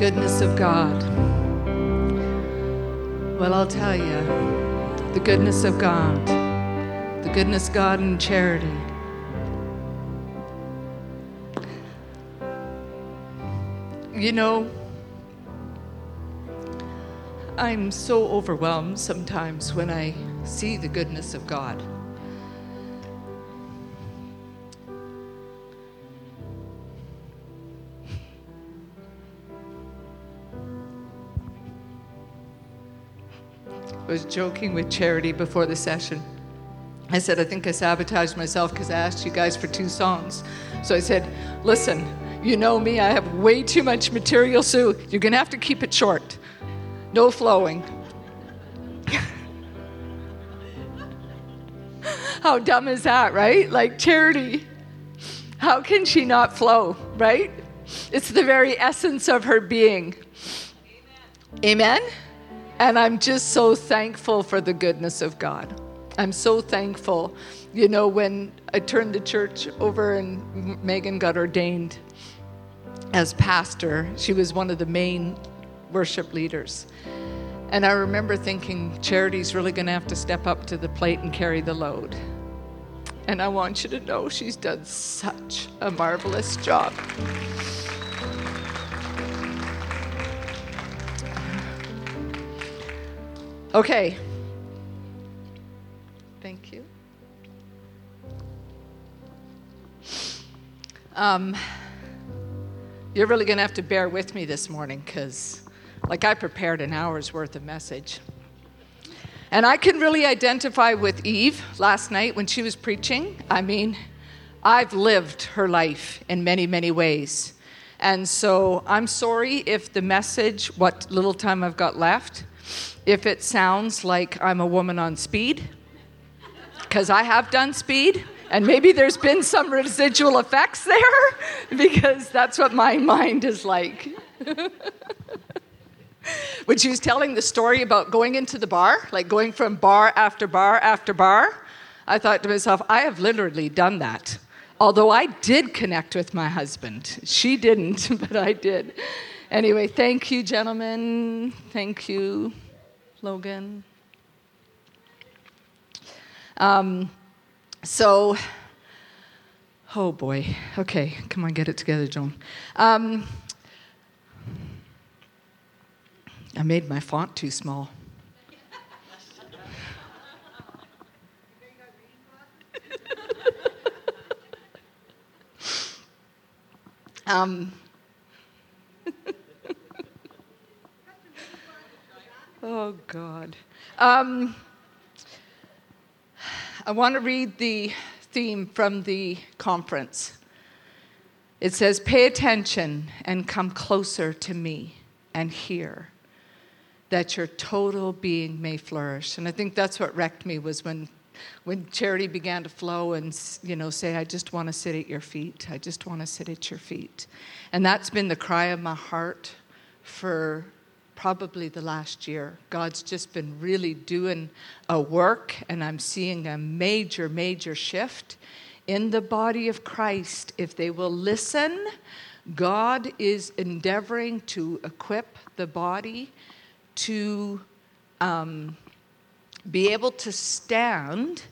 goodness of God. Well, I'll tell you, the goodness of God, the goodness God and charity. You know, I'm so overwhelmed sometimes when I see the goodness of God. Was joking with Charity before the session. I said, I think I sabotaged myself because I asked you guys for two songs. So I said, listen, you know me, I have way too much material, so you're going to have to keep it short. No flowing. How dumb is that, right? Like Charity. How can she not flow, right? It's the very essence of her being. Amen? Amen? And I'm just so thankful for the goodness of God. I'm so thankful. You know, when I turned the church over and Megan got ordained as pastor, she was one of the main worship leaders. And I remember thinking, Charity's really going to have to step up to the plate and carry the load. And I want you to know she's done such a marvelous job. Okay. Thank you. Um, you're really going to have to bear with me this morning because, like, I prepared an hour's worth of message. And I can really identify with Eve last night when she was preaching. I mean, I've lived her life in many, many ways. And so I'm sorry if the message, what little time I've got left, if it sounds like I'm a woman on speed, because I have done speed, and maybe there's been some residual effects there, because that's what my mind is like. when she was telling the story about going into the bar, like going from bar after bar after bar, I thought to myself, I have literally done that. Although I did connect with my husband. She didn't, but I did. Anyway, thank you, gentlemen. Thank you. Logan. Um, so, oh boy. Okay, come on, get it together, Joan. Um, I made my font too small. um, Oh, God. Um, I want to read the theme from the conference. It says, Pay attention and come closer to me and hear that your total being may flourish. And I think that's what wrecked me was when when charity began to flow and you know say i just want to sit at your feet i just want to sit at your feet and that's been the cry of my heart for probably the last year. God's just been really doing a work, and I'm seeing a major, major shift in the body of Christ. If they will listen, God is endeavoring to equip the body to um, be able to stand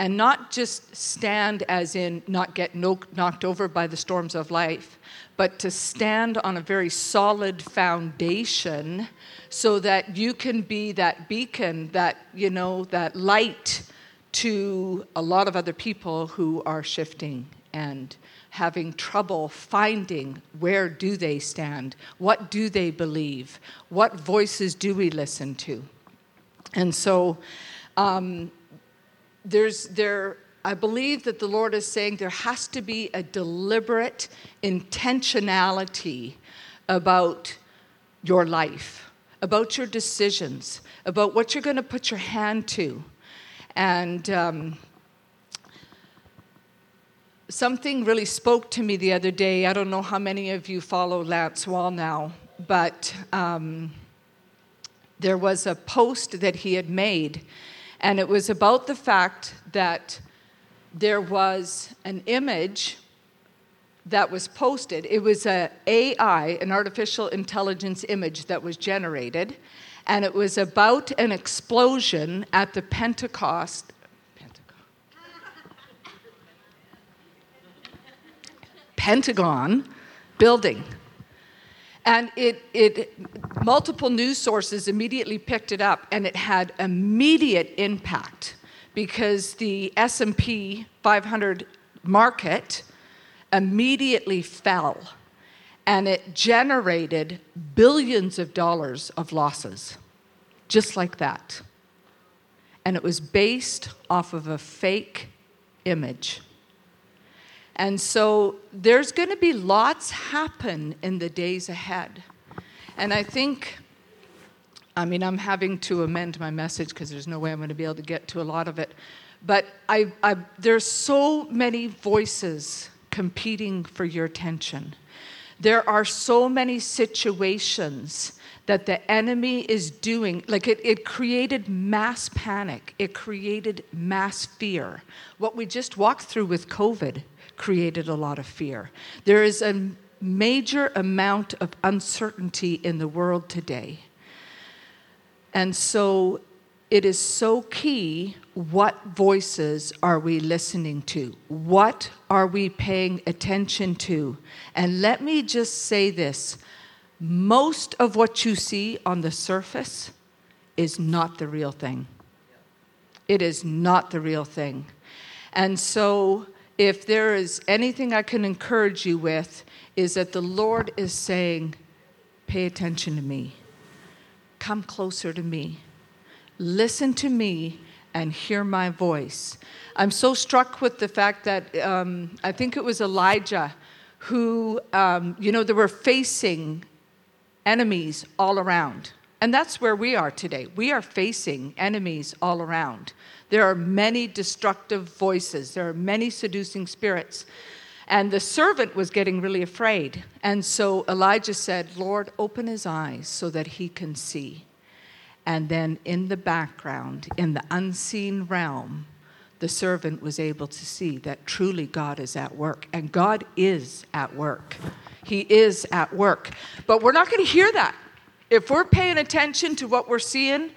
and not just stand as in not get knocked over by the storms of life, but to stand on a very solid foundation so that you can be that beacon, that, you know, that light to a lot of other people who are shifting and having trouble finding where do they stand what do they believe what voices do we listen to. And so um, there's there I believe that the Lord is saying there has to be a deliberate intentionality about your life, about your decisions, about what you're going to put your hand to. And um, something really spoke to me the other day. I don't know how many of you follow Lance Wallnau, but um, there was a post that he had made and it was about the fact that there was an image that was posted. It was a AI, an artificial intelligence image that was generated, and it was about an explosion at the Pentecost. Pentagon building. And it, it, multiple news sources immediately picked it up, and it had immediate impact because the S&P 500 market immediately fell and it generated billions of dollars of losses just like that. And it was based off of a fake image and so there's going to be lots happen in the days ahead and i think i mean i'm having to amend my message because there's no way i'm going to be able to get to a lot of it but I, I, there's so many voices competing for your attention. There are so many situations that the enemy is doing, like it, it created mass panic, it created mass fear. What we just walked through with COVID created a lot of fear. There is a major amount of uncertainty in the world today. And so it is so key what voices are we listening to? What are we paying attention to? And let me just say this most of what you see on the surface is not the real thing. It is not the real thing. And so, if there is anything I can encourage you with, is that the Lord is saying, Pay attention to me, come closer to me listen to me and hear my voice. I'm so struck with the fact that um, I think it was Elijah who, um, you know, they were facing enemies all around. And that's where we are today. We are facing enemies all around. There are many destructive voices, there are many seducing spirits. And the servant was getting really afraid. And so Elijah said, Lord, open his eyes so that he can see. And then in the background, in the unseen realm, the servant was able to see that truly God is at work. And God is at work. He is at work. But we're not going to hear that. If we're paying attention to what we're seeing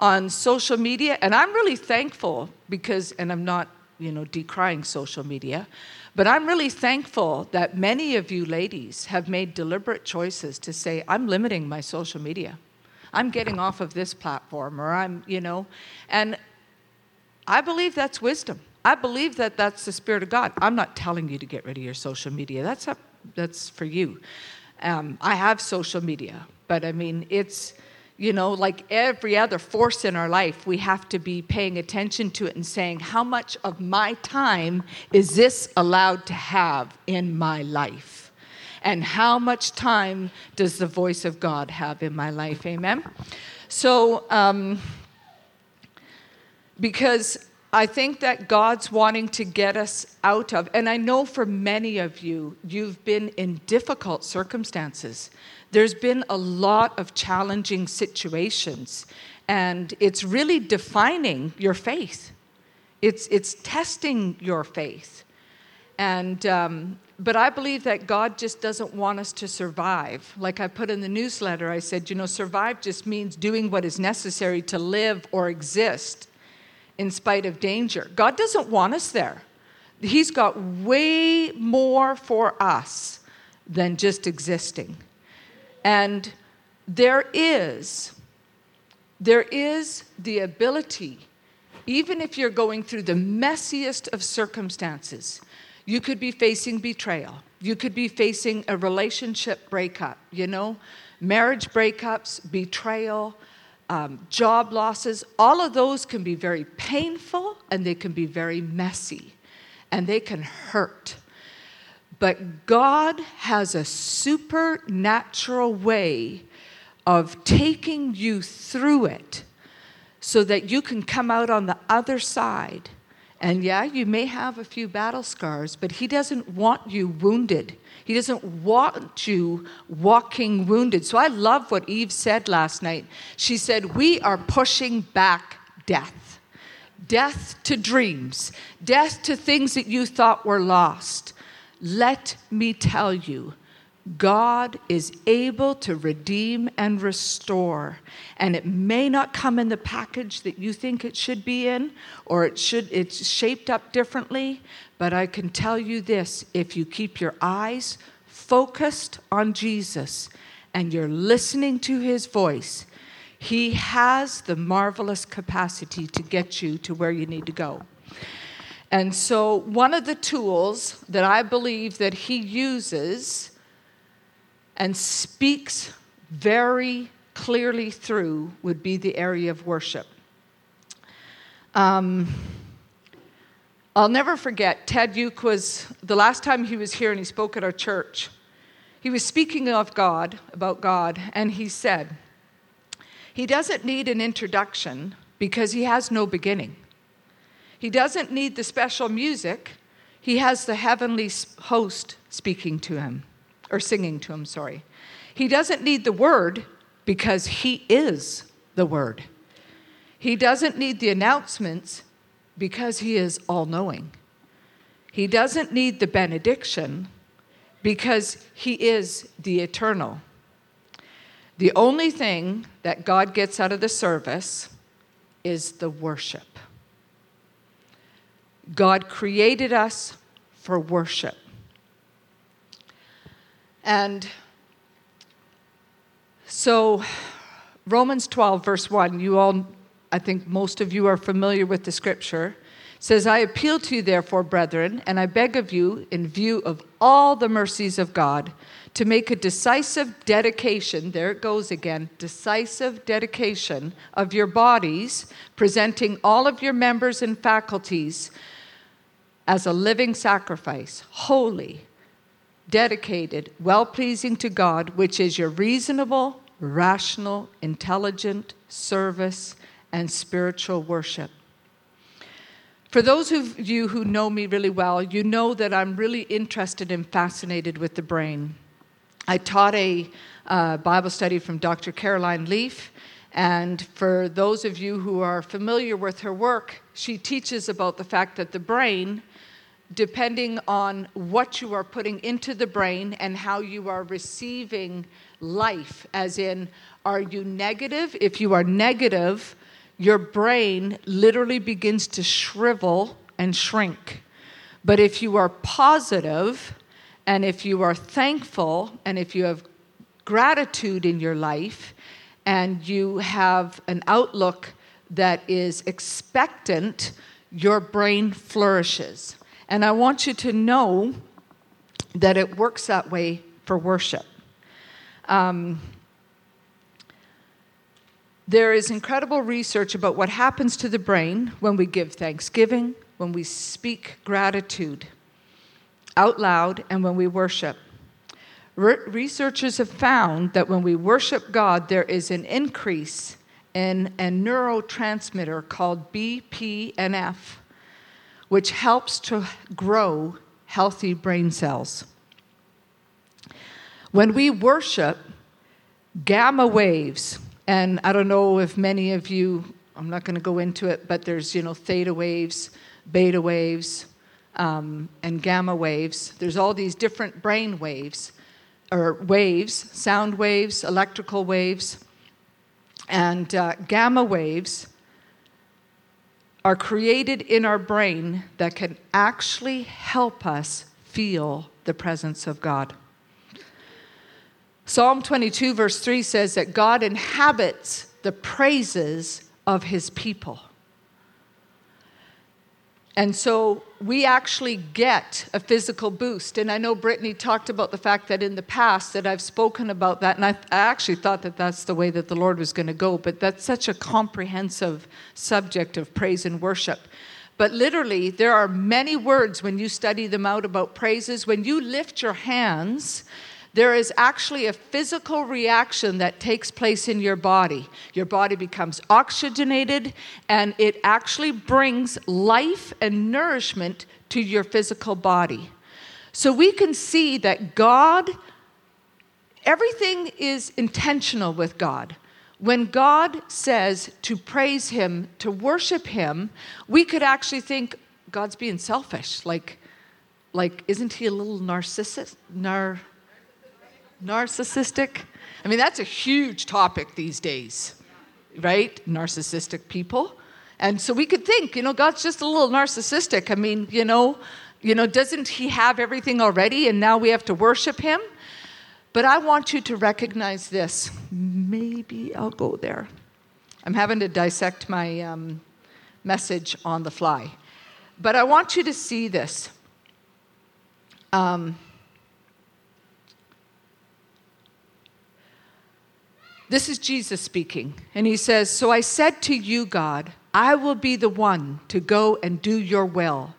on social media, and I'm really thankful because, and I'm not, you know, decrying social media, but I'm really thankful that many of you ladies have made deliberate choices to say, I'm limiting my social media. I'm getting off of this platform, or I'm, you know, and I believe that's wisdom. I believe that that's the Spirit of God. I'm not telling you to get rid of your social media. That's up, that's for you. Um, I have social media, but I mean, it's, you know, like every other force in our life, we have to be paying attention to it and saying, how much of my time is this allowed to have in my life? and how much time does the voice of God have in my life? Amen. So, um, because I think that God's wanting to get us out of, and I know for many of you, you've been in difficult circumstances. There's been a lot of challenging situations, and it's really defining your faith. It's, it's testing your faith. And um, but I believe that God just doesn't want us to survive. Like I put in the newsletter, I said, you know, survive just means doing what is necessary to live or exist in spite of danger. God doesn't want us there. He's got way more for us than just existing. And there is there is the ability even if you're going through the messiest of circumstances you could be facing betrayal. You could be facing a relationship breakup, you know, marriage breakups, betrayal, um, job losses. All of those can be very painful and they can be very messy and they can hurt. But God has a supernatural way of taking you through it so that you can come out on the other side and yeah, you may have a few battle scars, but He doesn't want you wounded. He doesn't want you walking wounded. So I love what Eve said last night. She said, We are pushing back death death to dreams, death to things that you thought were lost, let me tell you, God is able to redeem and restore. And it may not come in the package that you think it should be in, or it should it's shaped up differently, but I can tell you this, if you keep your eyes focused on Jesus and you're listening to his voice, he has the marvelous capacity to get you to where you need to go. And so one of the tools that I believe that he uses and speaks very clearly through would be the area of worship. Um, I'll never forget, Ted Uke was, the last time he was here and he spoke at our church, he was speaking of God, about God, and he said, He doesn't need an introduction because he has no beginning. He doesn't need the special music, he has the heavenly host speaking to him or singing to him, sorry. He doesn't need the word because he is the word. He doesn't need the announcements because he is all knowing. He doesn't need the benediction because he is the eternal. The only thing that God gets out of the service is the worship. God created us for worship. And so, Romans 12, verse 1, you all, I think most of you are familiar with the scripture, says, I appeal to you, therefore, brethren, and I beg of you, in view of all the mercies of God, to make a decisive dedication, there it goes again, decisive dedication of your bodies, presenting all of your members and faculties as a living sacrifice, holy, dedicated, well pleasing to God, which is your reasonable, rational, intelligent service and spiritual worship. For those of you who know me really well, you know that I'm really interested and fascinated with the brain. I taught a uh, Bible study from Dr. Caroline Leaf, and for those of you who are familiar with her work, she teaches about the fact that the brain depending on what you are putting into the brain and how you are receiving life, as in, are you negative? If you are negative, your brain literally begins to shrivel and shrink. But if you are positive, and if you are thankful, and if you have gratitude in your life, and you have an outlook that is expectant, your brain flourishes. And I want you to know that it works that way for worship. Um, there is incredible research about what happens to the brain when we give thanksgiving, when we speak gratitude out loud, and when we worship. Re- researchers have found that when we worship God, there is an increase in a neurotransmitter called BDNF which helps to grow healthy brain cells. When we worship, gamma waves, and I don't know if many of you, I'm not going to go into it, but there's, you know, theta waves, beta waves, um, and gamma waves. There's all these different brain waves, or waves, sound waves, electrical waves, and uh, gamma waves are created in our brain that can actually help us feel the presence of God. Psalm 22, verse 3 says that God inhabits the praises of his people. And so we actually get a physical boost. And I know Brittany talked about the fact that in the past that I've spoken about that, and I, I actually thought that that's the way that the Lord was going to go. But that's such a comprehensive subject of praise and worship. But literally, there are many words when you study them out about praises. When you lift your hands, there is actually a physical reaction that takes place in your body. Your body becomes oxygenated, and it actually brings life and nourishment to your physical body. So we can see that God, everything is intentional with God. When God says to praise Him, to worship Him, we could actually think God's being selfish. Like, like, isn't he a little narcissist? Nar, narcissistic? I mean, that's a huge topic these days, right? Narcissistic people. And so we could think, you know, God's just a little narcissistic. I mean, you know, you know, doesn't he have everything already and now we have to worship him? But I want you to recognize this. Maybe I'll go there. I'm having to dissect my um, message on the fly. But I want you to see this. Um, this is Jesus speaking. And he says, So I said to you, God, I will be the one to go and do your will,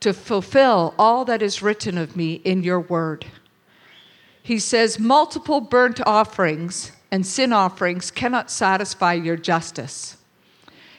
to fulfill all that is written of me in your word. He says, Multiple burnt offerings and sin offerings cannot satisfy your justice.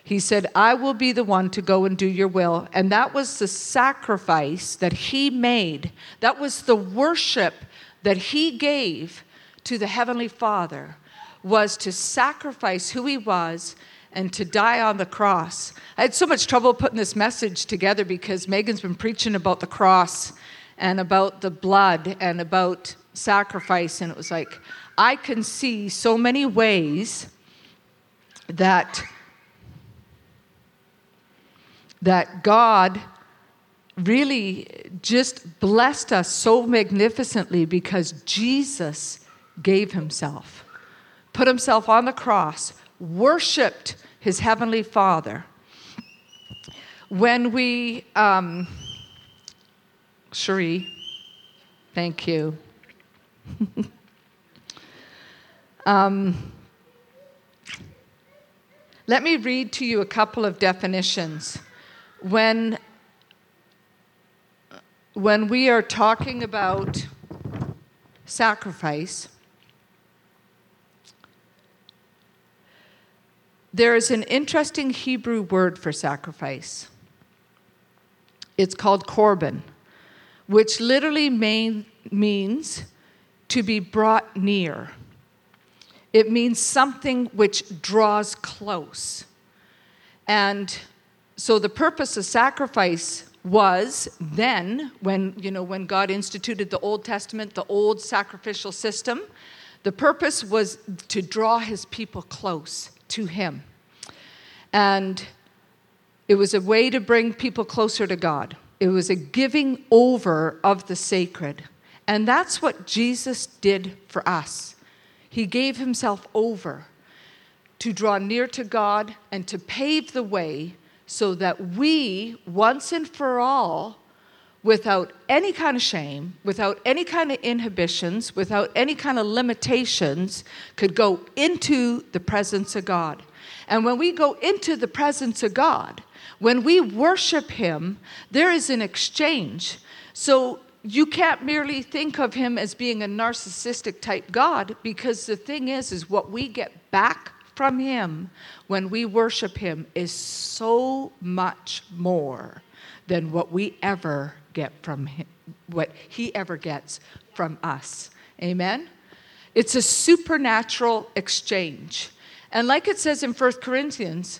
He said, I will be the one to go and do your will. And that was the sacrifice that he made. That was the worship that he gave to the Heavenly Father, was to sacrifice who he was and to die on the cross. I had so much trouble putting this message together because Megan's been preaching about the cross and about the blood and about sacrifice. And it was like, I can see so many ways that that God really just blessed us so magnificently because Jesus gave himself, put himself on the cross, worshiped his heavenly Father. When we, um, Cherie, thank you. um, let me read to you a couple of definitions when when we are talking about sacrifice, there is an interesting Hebrew word for sacrifice. It's called korban, which literally main, means to be brought near. It means something which draws close. And so the purpose of sacrifice was then when you know when god instituted the old testament the old sacrificial system the purpose was to draw his people close to him. And it was a way to bring people closer to god. It was a giving over of the sacred. And that's what jesus did for us. He gave himself over to draw near to god and to pave the way so that we, once and for all, without any kind of shame, without any kind of inhibitions, without any kind of limitations, could go into the presence of God. And when we go into the presence of God, when we worship Him, there is an exchange. So you can't merely think of Him as being a narcissistic type God, because the thing is, is what we get back from Him when we worship Him is so much more than what we ever get from Him, what He ever gets from us. Amen? It's a supernatural exchange. And like it says in 1 Corinthians,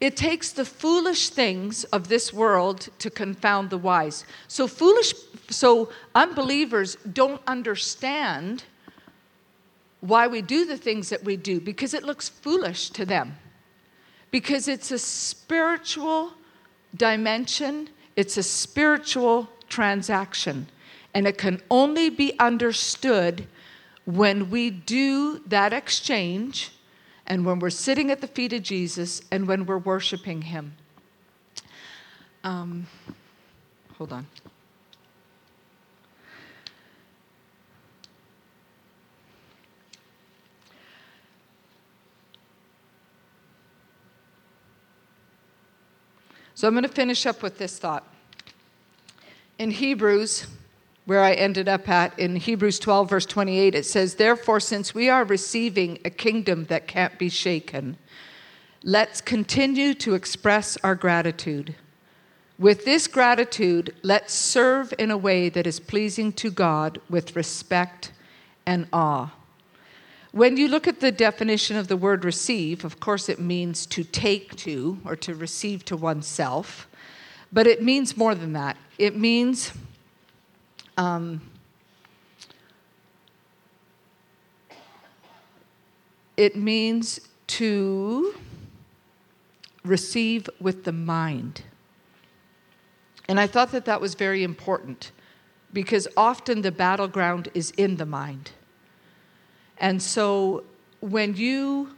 it takes the foolish things of this world to confound the wise. So foolish so unbelievers don't understand why we do the things that we do because it looks foolish to them. Because it's a spiritual dimension, it's a spiritual transaction, and it can only be understood when we do that exchange and when we're sitting at the feet of Jesus and when we're worshiping Him. Um, hold on. So I'm going to finish up with this thought. In Hebrews, where I ended up at, in Hebrews 12, verse 28, it says, Therefore, since we are receiving a kingdom that can't be shaken, let's continue to express our gratitude. With this gratitude, let's serve in a way that is pleasing to God with respect and awe. When you look at the definition of the word receive, of course it means to take to or to receive to oneself, but it means more than that. It means Um, it means to receive with the mind. And I thought that that was very important because often the battleground is in the mind. And so when you,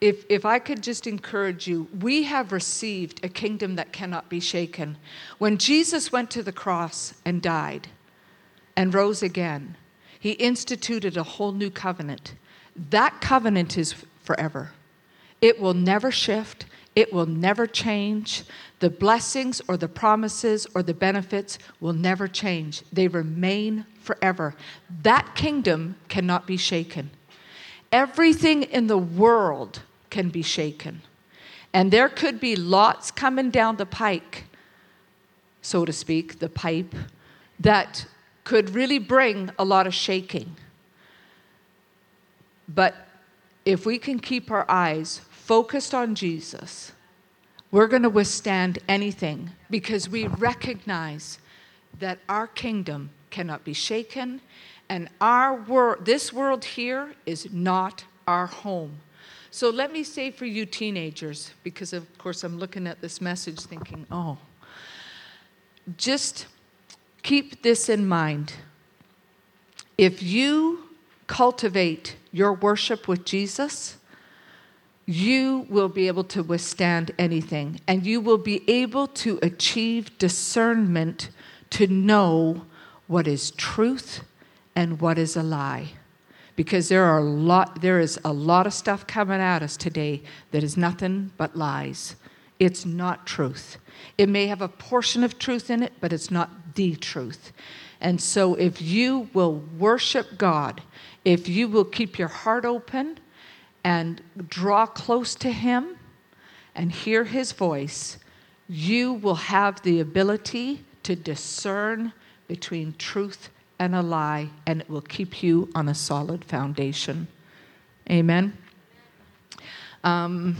if, if I could just encourage you, we have received a kingdom that cannot be shaken. When Jesus went to the cross and died and rose again, he instituted a whole new covenant. That covenant is forever. It will never shift, it will never change. The blessings or the promises or the benefits will never change, they remain forever. That kingdom cannot be shaken. Everything in the world can be shaken. And there could be lots coming down the pike, so to speak, the pipe, that could really bring a lot of shaking. But if we can keep our eyes focused on Jesus, we're going to withstand anything because we recognize that our kingdom cannot be shaken and our world this world here is not our home. So let me say for you teenagers because of course I'm looking at this message thinking, "Oh, just keep this in mind. If you cultivate your worship with Jesus, you will be able to withstand anything and you will be able to achieve discernment to know what is truth and what is a lie because there are a lot there is a lot of stuff coming at us today that is nothing but lies. It's not truth. It may have a portion of truth in it but it's not the truth. And so if you will worship god if you will keep your heart open and draw close to Him and hear His voice, you will have the ability to discern between truth and a lie, and it will keep you on a solid foundation. Amen. Um,